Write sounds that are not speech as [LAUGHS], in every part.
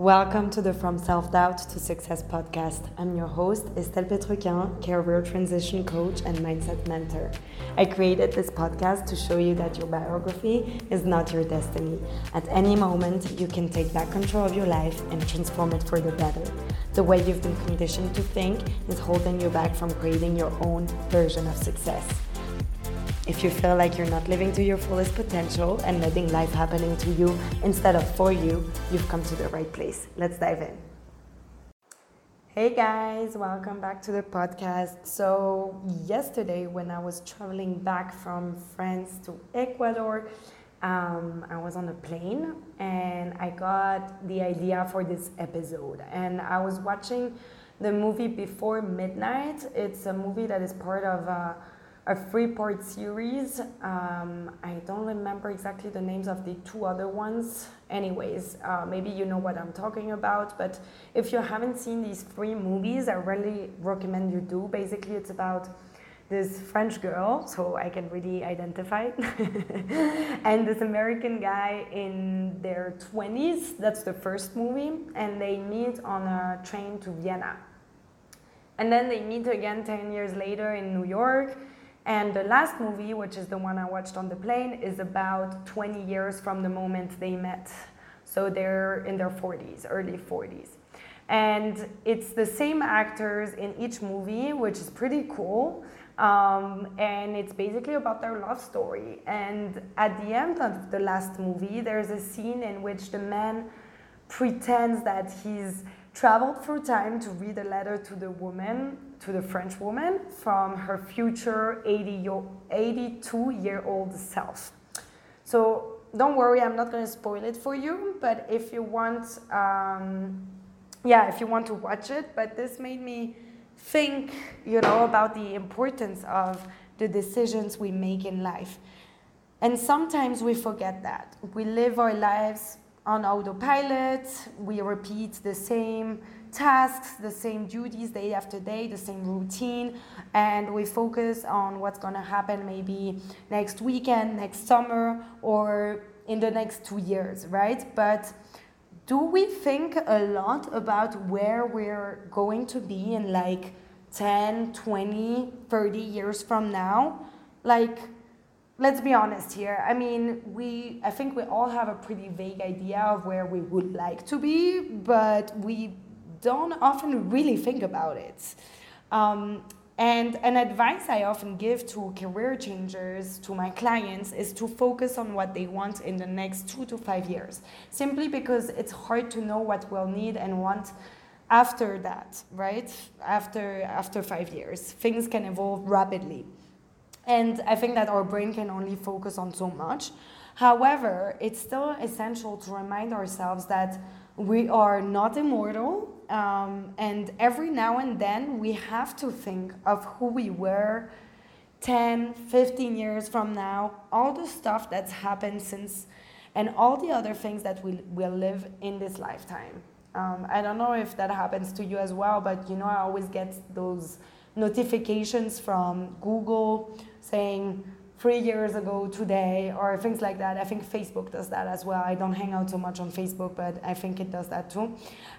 Welcome to the From Self Doubt to Success podcast. I'm your host, Estelle Petruquin, career transition coach and mindset mentor. I created this podcast to show you that your biography is not your destiny. At any moment, you can take back control of your life and transform it for the better. The way you've been conditioned to think is holding you back from creating your own version of success. If you feel like you're not living to your fullest potential and letting life happening to you instead of for you, you've come to the right place. Let's dive in. Hey guys, welcome back to the podcast. So, yesterday when I was traveling back from France to Ecuador, um, I was on a plane and I got the idea for this episode. And I was watching the movie Before Midnight. It's a movie that is part of a a three part series. Um, I don't remember exactly the names of the two other ones. Anyways, uh, maybe you know what I'm talking about. But if you haven't seen these three movies, I really recommend you do. Basically, it's about this French girl, so I can really identify, [LAUGHS] and this American guy in their 20s. That's the first movie, and they meet on a train to Vienna. And then they meet again 10 years later in New York and the last movie, which is the one I watched on the plane, is about 20 years from the moment they met. So they're in their 40s, early 40s. And it's the same actors in each movie, which is pretty cool. Um, and it's basically about their love story. And at the end of the last movie, there's a scene in which the man pretends that he's traveled through time to read a letter to the woman, to the French woman, from her future 80 82 year old self. So don't worry, I'm not going to spoil it for you, but if you want, um, yeah, if you want to watch it, but this made me think, you know, about the importance of the decisions we make in life. And sometimes we forget that. We live our lives on autopilot. We repeat the same tasks, the same duties day after day, the same routine, and we focus on what's going to happen maybe next weekend, next summer, or in the next two years, right? But do we think a lot about where we're going to be in like 10, 20, 30 years from now? Like, let's be honest here. I mean, we I think we all have a pretty vague idea of where we would like to be, but we don't often really think about it. Um, and an advice I often give to career changers, to my clients, is to focus on what they want in the next two to five years. Simply because it's hard to know what we'll need and want after that, right? After after five years, things can evolve rapidly. And I think that our brain can only focus on so much. However, it's still essential to remind ourselves that we are not immortal. Um, and every now and then we have to think of who we were 10, 15 years from now, all the stuff that's happened since, and all the other things that we will live in this lifetime. Um, I don't know if that happens to you as well, but you know, I always get those notifications from Google saying three years ago today or things like that. I think Facebook does that as well. I don't hang out so much on Facebook, but I think it does that too.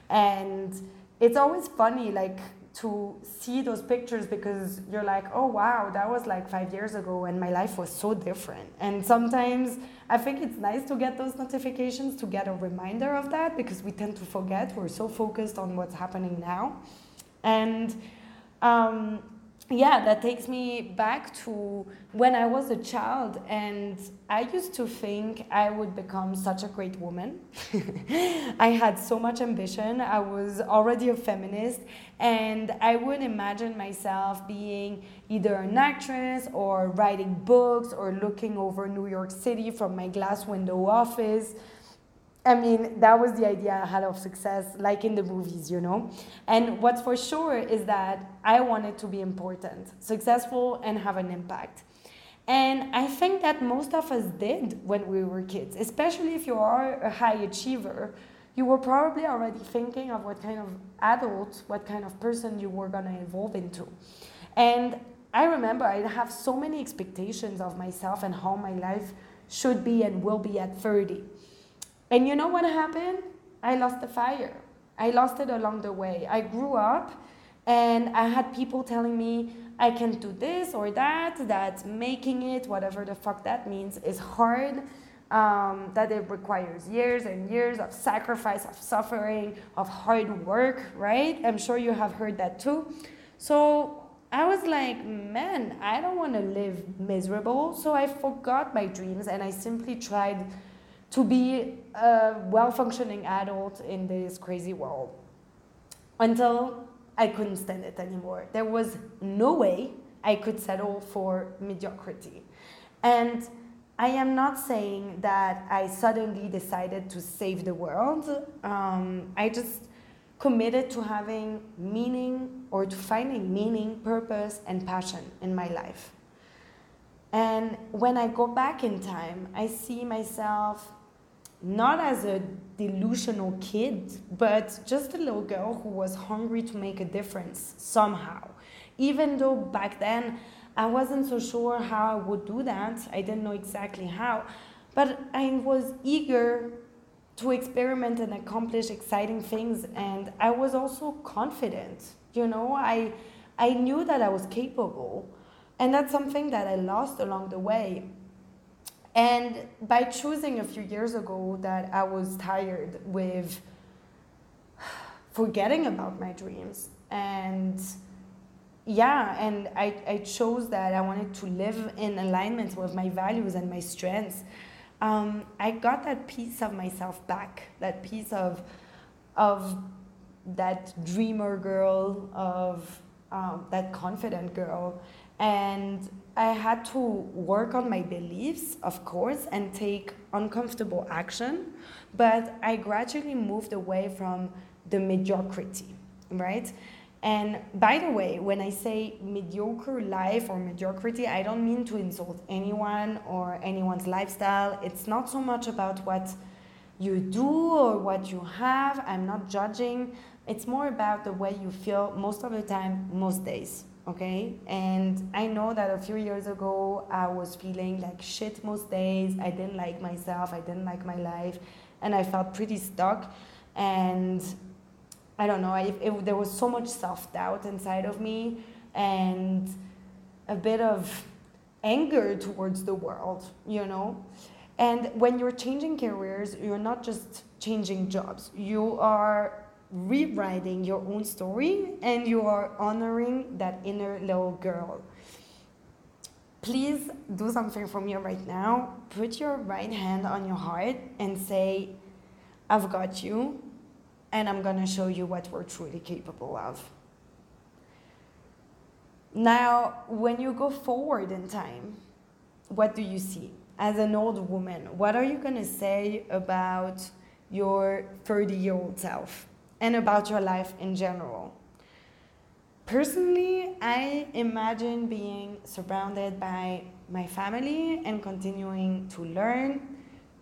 And it's always funny, like to see those pictures because you're like, oh wow, that was like five years ago and my life was so different. And sometimes I think it's nice to get those notifications to get a reminder of that because we tend to forget. We're so focused on what's happening now. And um, yeah, that takes me back to when I was a child, and I used to think I would become such a great woman. [LAUGHS] I had so much ambition. I was already a feminist, and I would imagine myself being either an actress or writing books or looking over New York City from my glass window office I mean, that was the idea I had of success, like in the movies, you know? And what's for sure is that I wanted to be important, successful, and have an impact. And I think that most of us did when we were kids, especially if you are a high achiever. You were probably already thinking of what kind of adult, what kind of person you were going to evolve into. And I remember I have so many expectations of myself and how my life should be and will be at 30. And you know what happened? I lost the fire. I lost it along the way. I grew up and I had people telling me I can do this or that, that making it, whatever the fuck that means, is hard, um, that it requires years and years of sacrifice, of suffering, of hard work, right? I'm sure you have heard that too. So I was like, man, I don't want to live miserable. So I forgot my dreams and I simply tried to be a well functioning adult in this crazy world until I couldn't stand it anymore. There was no way I could settle for mediocrity. And I am not saying that I suddenly decided to save the world. Um, I just committed to having meaning or to finding meaning, purpose, and passion in my life. And when I go back in time, I see myself not as a delusional kid, but just a little girl who was hungry to make a difference somehow. Even though back then I wasn't so sure how I would do that, I didn't know exactly how, but I was eager to experiment and accomplish exciting things, and I was also confident. You know, I, I knew that I was capable, and that's something that I lost along the way. And by choosing a few years ago that I was tired with forgetting about my dreams and yeah and I, I chose that. I wanted to live in alignment with my values and my strengths. Um, i got that piece of myself back that piece of of that dreamer girl of um, that confident girl. And I had to work on my beliefs, of course, and take uncomfortable action, but I gradually moved away from the mediocrity, right? And by the way, when I say mediocre life or mediocrity, I don't mean to insult anyone or anyone's lifestyle. It's not so much about what you do or what you have. I'm not judging. It's more about the way you feel most of the time, most days okay? And I know that a few years ago I was feeling like shit most days. I didn't like myself, I didn't like my life, and I felt pretty stuck. And I don't know, it, there was so much self doubt inside of me and a bit of anger towards the world, you know? And when you're changing careers, you're not just changing jobs, you are rewriting your own story and you are honoring that inner little girl. Please do something for me right now. Put your right hand on your heart and say, I've got you, and I'm gonna show you what we're truly capable of. Now, when you go forward in time, what do you see? As an old woman, what are you gonna say about your 30 year old self? And about your life in general. Personally, I imagine being surrounded by my family and continuing to learn,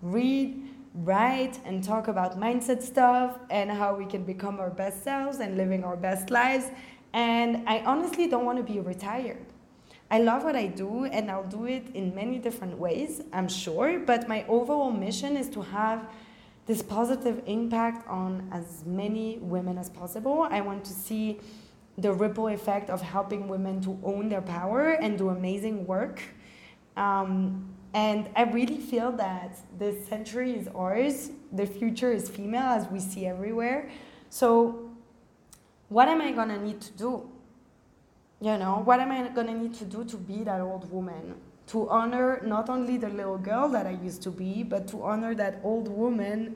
read, write, and talk about mindset stuff and how we can become our best selves and living our best lives. And I honestly don't want to be retired. I love what I do and I'll do it in many different ways, I'm sure, but my overall mission is to have this positive impact on as many women as possible. I want to see the ripple effect of helping women to own their power and do amazing work. Um, and I really feel that this century is ours, the future is female, as we see everywhere. So, what am I gonna need to do? You know, what am I gonna need to do to be that old woman? To honor not only the little girl that I used to be, but to honor that old woman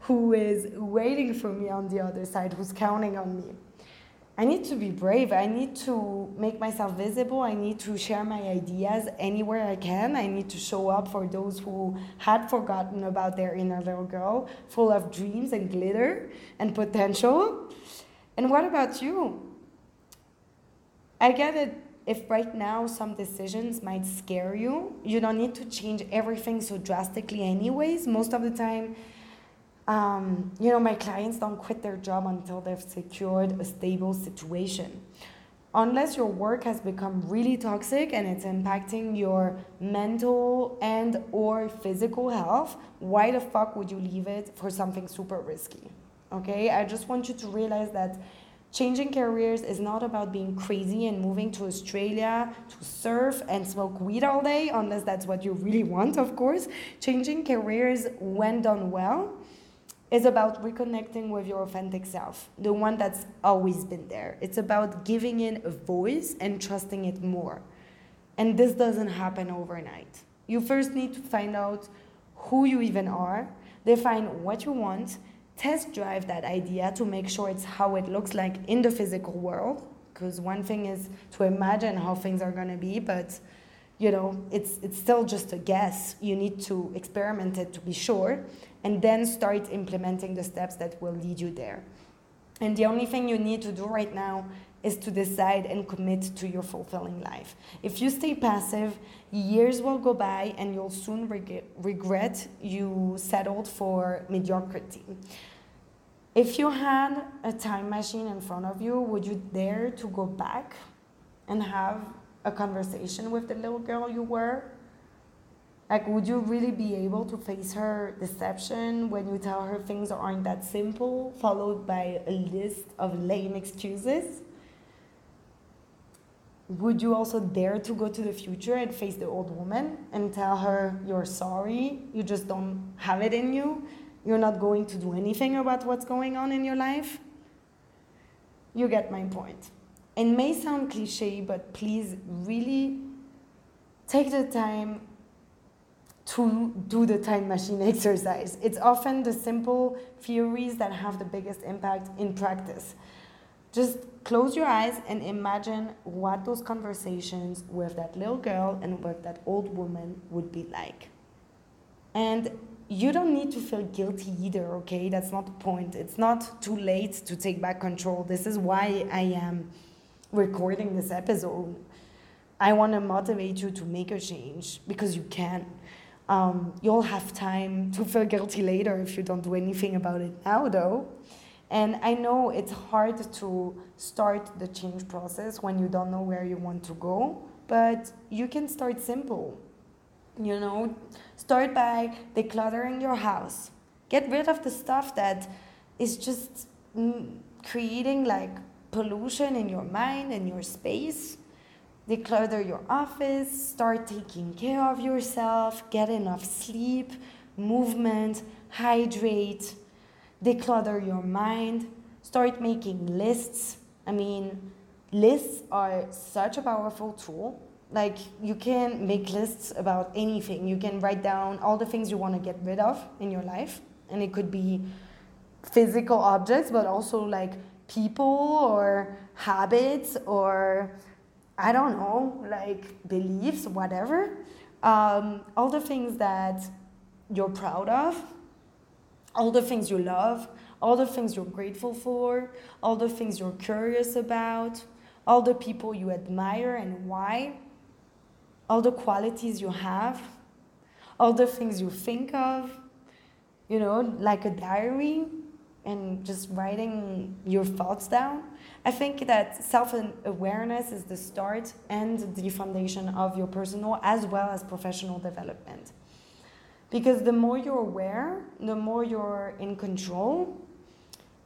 who is waiting for me on the other side, who's counting on me. I need to be brave. I need to make myself visible. I need to share my ideas anywhere I can. I need to show up for those who had forgotten about their inner little girl, full of dreams and glitter and potential. And what about you? I get it if right now some decisions might scare you, you don't need to change everything so drastically, anyways. Most of the time, um, you know, my clients don't quit their job until they've secured a stable situation. unless your work has become really toxic and it's impacting your mental and or physical health why the fuck would you leave it for something super risky okay i just want you to realize that changing careers is not about being crazy and moving to australia to surf and smoke weed all day unless that's what you really want of course changing careers when done well is about reconnecting with your authentic self, the one that's always been there. It's about giving in a voice and trusting it more. And this doesn't happen overnight. You first need to find out who you even are, define what you want, test drive that idea to make sure it's how it looks like in the physical world. Because one thing is to imagine how things are going to be, but you know, it's, it's still just a guess. You need to experiment it to be sure and then start implementing the steps that will lead you there. And the only thing you need to do right now is to decide and commit to your fulfilling life. If you stay passive, years will go by and you'll soon reg- regret you settled for mediocrity. If you had a time machine in front of you, would you dare to go back and have a conversation with the little girl you were like, would you really be able to face her deception when you tell her things aren't that simple, followed by a list of lame excuses? Would you also dare to go to the future and face the old woman and tell her you're sorry, you just don't have it in you, you're not going to do anything about what's going on in your life? You get my point. It may sound cliche, but please really take the time to do the time machine [LAUGHS] exercise. It's often the simple theories that have the biggest impact in practice. Just close your eyes and imagine what those conversations with that little girl and with that old woman would be like. And you don't need to feel guilty either, okay? That's not the point. It's not too late to take back control. This is why I am recording this episode. I want to motivate you to make a change because you can. Um, you'll have time to feel guilty later if you don't do anything about it now, though. And I know it's hard to start the change process when you don't know where you want to go, but you can start simple. You know, start by decluttering your house. Get rid of the stuff that is just mm, creating like pollution in your mind and your space declutter your office, start taking care of yourself, get enough sleep, movement, hydrate, declutter your mind, start making lists. I mean, lists are such a powerful tool. Like, you can make lists about anything. You can write down all the things you want to get rid of in your life, and it could be physical objects, but also like people or habits or I don't know, like beliefs, whatever. Um, all the things that you're proud of, all the things you love, all the things you're grateful for, all the things you're curious about, all the people you admire and why, all the qualities you have, all the things you think of, you know, like a diary and just writing your thoughts down. I think that self awareness is the start and the foundation of your personal as well as professional development. Because the more you're aware, the more you're in control,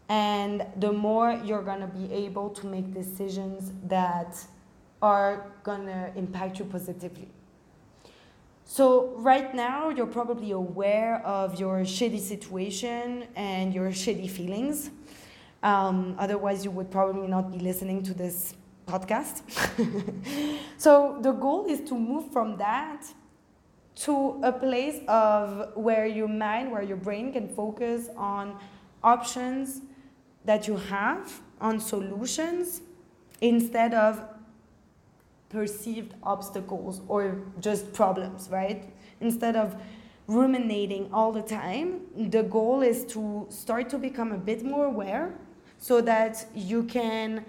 and the more you're gonna be able to make decisions that are gonna impact you positively. So right now you're probably aware of your shitty situation and your shitty feelings. Um, otherwise, you would probably not be listening to this podcast. [LAUGHS] so the goal is to move from that to a place of where your mind, where your brain can focus on options that you have, on solutions, instead of perceived obstacles or just problems, right? Instead of ruminating all the time, the goal is to start to become a bit more aware so that you can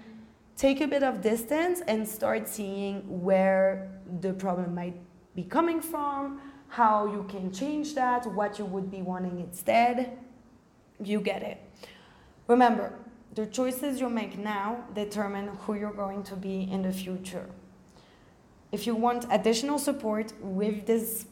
take a bit of distance and start seeing where the problem might be coming from, how you can change that, what you would be wanting instead. You get it. Remember, the choices you make now determine who you're going to be in the future. If you want additional support with this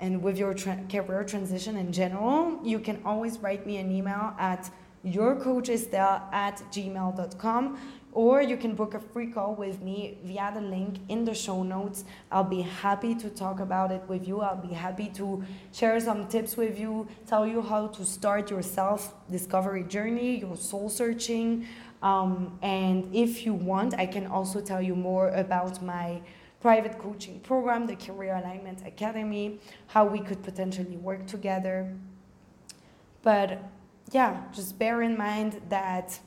and with your tra- career transition in general, you can always write me an email at yourcoachestelle at gmail.com or you can book a free call with me via the link in the show notes. I'll be happy to talk about it with you. I'll be happy to share some tips with you, tell you how to start your self discovery journey, your soul searching. Um, and if you want, I can also tell you more about my private coaching program, the Career Alignment Academy, how we could potentially work together. But yeah, just bear in mind that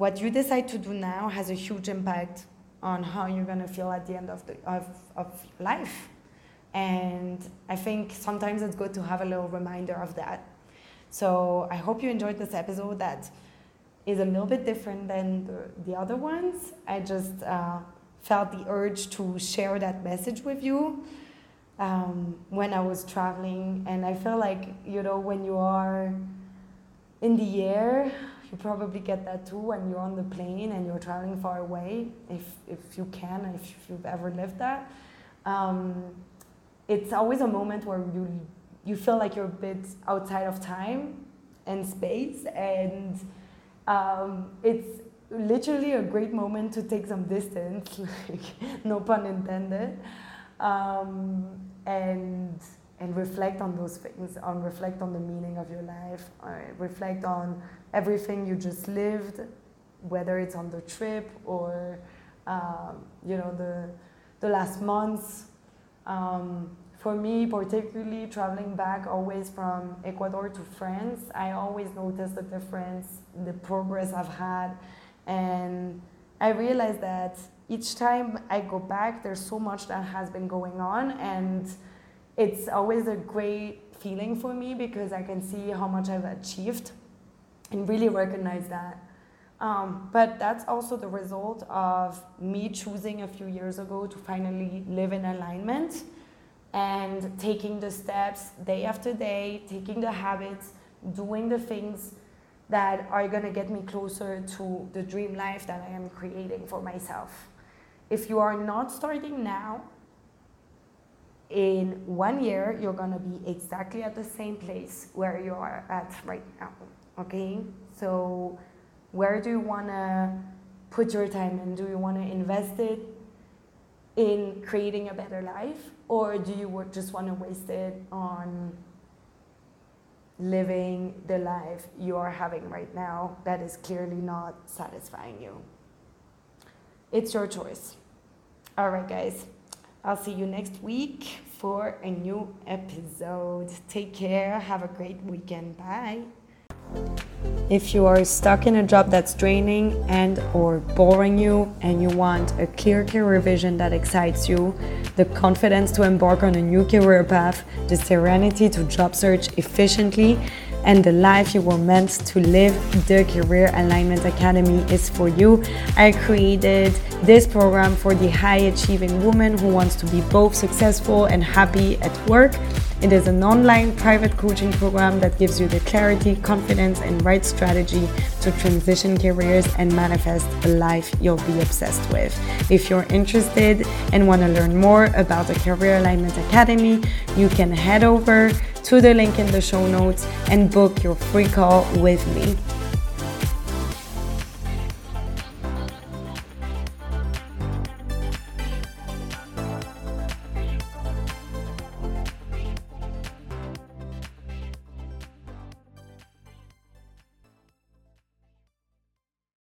what you decide to do now has a huge impact on how you're going to feel at the end of, the, of, of life. And I think sometimes it's good to have a little reminder of that. So I hope you enjoyed this episode that is a little bit different than the, the other ones. I just uh, felt the urge to share that message with you um, when I was traveling. And I feel like, you know, when you are in the air, you probably get that too when you're on the plane and you're traveling far away, if, if you can, if you've ever lived that. Um, it's always a moment where you, you feel like you're a bit outside of time and space, and um, it's literally a great moment to take some distance, [LAUGHS] like, no pun intended, um, and and reflect on those things, on reflect on the meaning of your life, uh, reflect on everything you just lived, whether it's on the trip or um, you know the the last months. Um, for me, particularly traveling back always from Ecuador to France, I always notice the difference, the progress I've had, and I realize that each time I go back, there's so much that has been going on, and it's always a great feeling for me because I can see how much I've achieved and really recognize that. Um, but that's also the result of me choosing a few years ago to finally live in alignment and taking the steps day after day, taking the habits, doing the things that are going to get me closer to the dream life that I am creating for myself. If you are not starting now, in one year, you're going to be exactly at the same place where you are at right now. Okay? So, where do you want to put your time and Do you want to invest it in creating a better life? Or do you just want to waste it on living the life you are having right now that is clearly not satisfying you? It's your choice. All right, guys. I'll see you next week for a new episode. Take care. Have a great weekend. Bye. If you are stuck in a job that's draining and or boring you and you want a clear career vision that excites you, the confidence to embark on a new career path, the serenity to job search efficiently, and the life you were meant to live, the Career Alignment Academy is for you. I created this program for the high achieving woman who wants to be both successful and happy at work. It is an online private coaching program that gives you the clarity, confidence, and right strategy to transition careers and manifest a life you'll be obsessed with. If you're interested and want to learn more about the Career Alignment Academy, you can head over to the link in the show notes and book your free call with me.